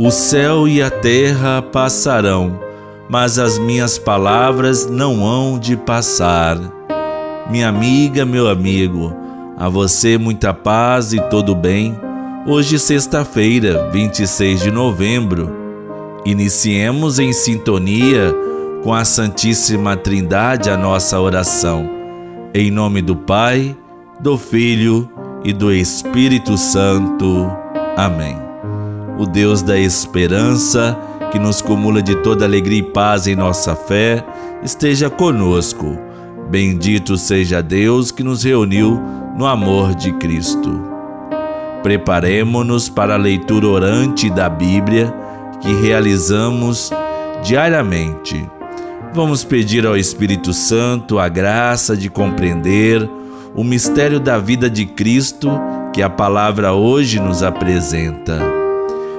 O céu e a terra passarão, mas as minhas palavras não hão de passar. Minha amiga, meu amigo, a você muita paz e todo bem. Hoje, sexta-feira, 26 de novembro, iniciemos em sintonia com a Santíssima Trindade a nossa oração. Em nome do Pai, do Filho e do Espírito Santo. Amém. O Deus da esperança, que nos cumula de toda alegria e paz em nossa fé, esteja conosco. Bendito seja Deus que nos reuniu no amor de Cristo. Preparemo-nos para a leitura orante da Bíblia que realizamos diariamente. Vamos pedir ao Espírito Santo a graça de compreender o mistério da vida de Cristo que a palavra hoje nos apresenta.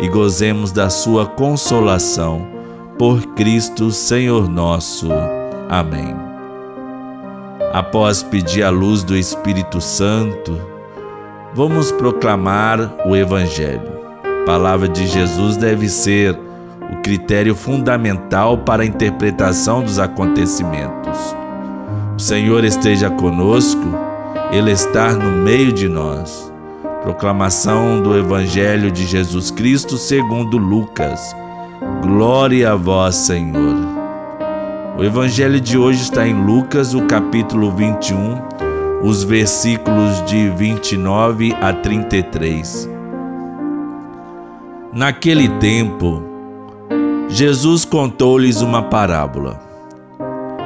e gozemos da Sua consolação. Por Cristo, Senhor nosso. Amém. Após pedir a luz do Espírito Santo, vamos proclamar o Evangelho. A palavra de Jesus deve ser o critério fundamental para a interpretação dos acontecimentos. O Senhor esteja conosco, Ele está no meio de nós. Proclamação do Evangelho de Jesus Cristo segundo Lucas. Glória a vós, Senhor. O Evangelho de hoje está em Lucas, o capítulo 21, os versículos de 29 a 33. Naquele tempo, Jesus contou-lhes uma parábola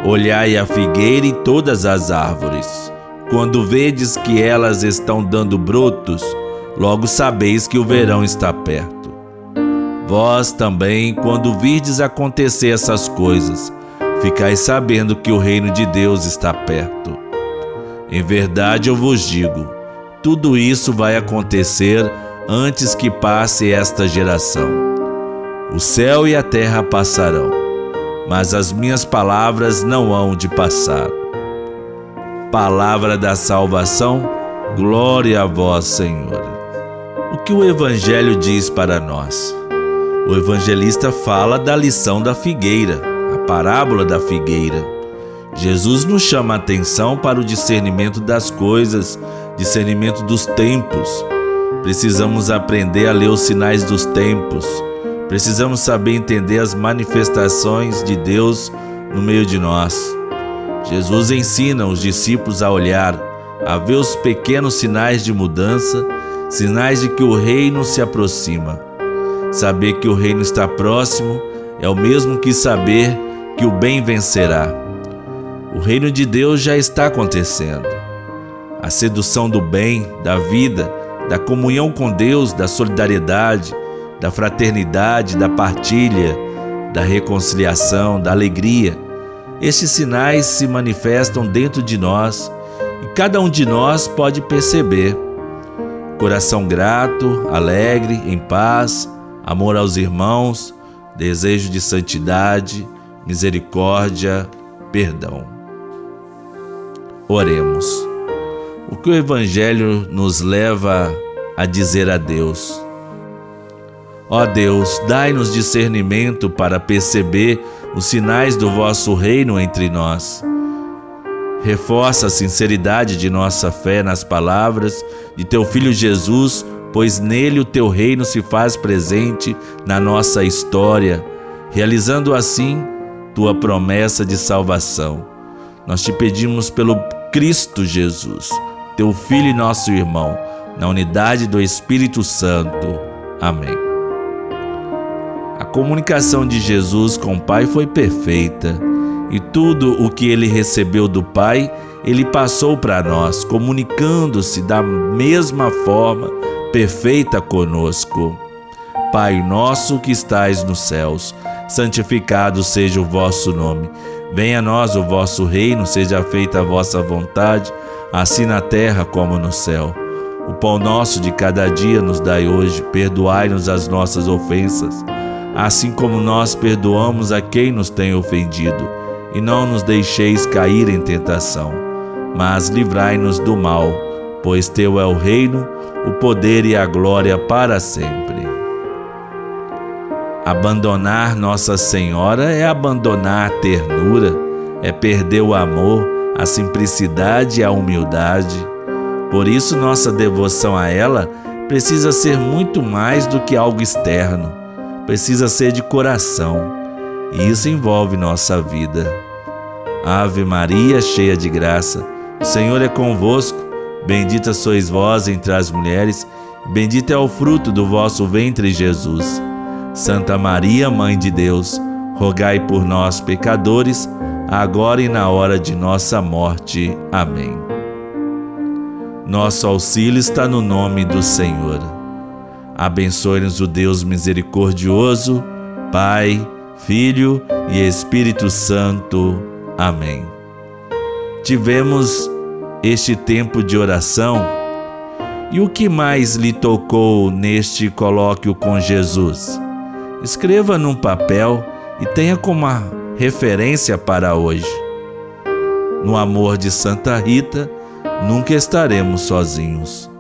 Olhai a figueira e todas as árvores. Quando vedes que elas estão dando brotos, logo sabeis que o verão está perto. Vós também, quando virdes acontecer essas coisas, ficais sabendo que o reino de Deus está perto. Em verdade eu vos digo: tudo isso vai acontecer antes que passe esta geração. O céu e a terra passarão mas as minhas palavras não hão de passar. Palavra da salvação, glória a vós, Senhor. O que o Evangelho diz para nós? O evangelista fala da lição da figueira, a parábola da figueira. Jesus nos chama a atenção para o discernimento das coisas, discernimento dos tempos. Precisamos aprender a ler os sinais dos tempos Precisamos saber entender as manifestações de Deus no meio de nós. Jesus ensina os discípulos a olhar, a ver os pequenos sinais de mudança, sinais de que o reino se aproxima. Saber que o reino está próximo é o mesmo que saber que o bem vencerá. O reino de Deus já está acontecendo. A sedução do bem, da vida, da comunhão com Deus, da solidariedade, da fraternidade, da partilha, da reconciliação, da alegria. Estes sinais se manifestam dentro de nós e cada um de nós pode perceber. Coração grato, alegre, em paz, amor aos irmãos, desejo de santidade, misericórdia, perdão. Oremos. O que o Evangelho nos leva a dizer a Deus? Ó Deus, dai-nos discernimento para perceber os sinais do vosso reino entre nós. Reforça a sinceridade de nossa fé nas palavras de teu Filho Jesus, pois nele o teu reino se faz presente na nossa história, realizando assim tua promessa de salvação. Nós te pedimos pelo Cristo Jesus, teu Filho e nosso irmão, na unidade do Espírito Santo. Amém. Comunicação de Jesus com o Pai foi perfeita e tudo o que ele recebeu do Pai, ele passou para nós, comunicando-se da mesma forma perfeita conosco. Pai nosso que estais nos céus, santificado seja o vosso nome. Venha a nós o vosso reino, seja feita a vossa vontade, assim na terra como no céu. O pão nosso de cada dia nos dai hoje, perdoai-nos as nossas ofensas, assim como nós perdoamos a quem nos tem ofendido, e não nos deixeis cair em tentação, mas livrai-nos do mal, pois teu é o reino, o poder e a glória para sempre. Abandonar Nossa Senhora é abandonar a ternura, é perder o amor, a simplicidade e a humildade. Por isso, nossa devoção a ela precisa ser muito mais do que algo externo, precisa ser de coração, e isso envolve nossa vida. Ave Maria, cheia de graça, o Senhor é convosco, bendita sois vós entre as mulheres, bendito é o fruto do vosso ventre, Jesus. Santa Maria, Mãe de Deus, rogai por nós, pecadores, agora e na hora de nossa morte. Amém. Nosso auxílio está no nome do Senhor. Abençoe-nos o Deus misericordioso, Pai, Filho e Espírito Santo. Amém. Tivemos este tempo de oração e o que mais lhe tocou neste colóquio com Jesus? Escreva num papel e tenha como referência para hoje. No amor de Santa Rita, nunca estaremos sozinhos.